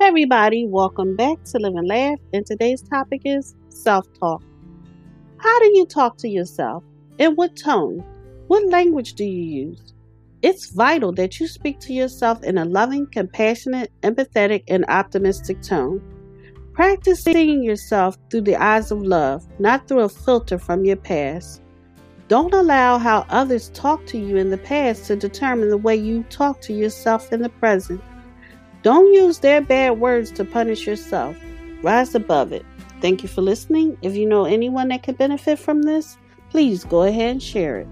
everybody, welcome back to Live and Laugh. And today's topic is self talk. How do you talk to yourself? In what tone? What language do you use? It's vital that you speak to yourself in a loving, compassionate, empathetic, and optimistic tone. Practice seeing yourself through the eyes of love, not through a filter from your past. Don't allow how others talk to you in the past to determine the way you talk to yourself in the present. Don't use their bad words to punish yourself. Rise above it. Thank you for listening. If you know anyone that could benefit from this, please go ahead and share it.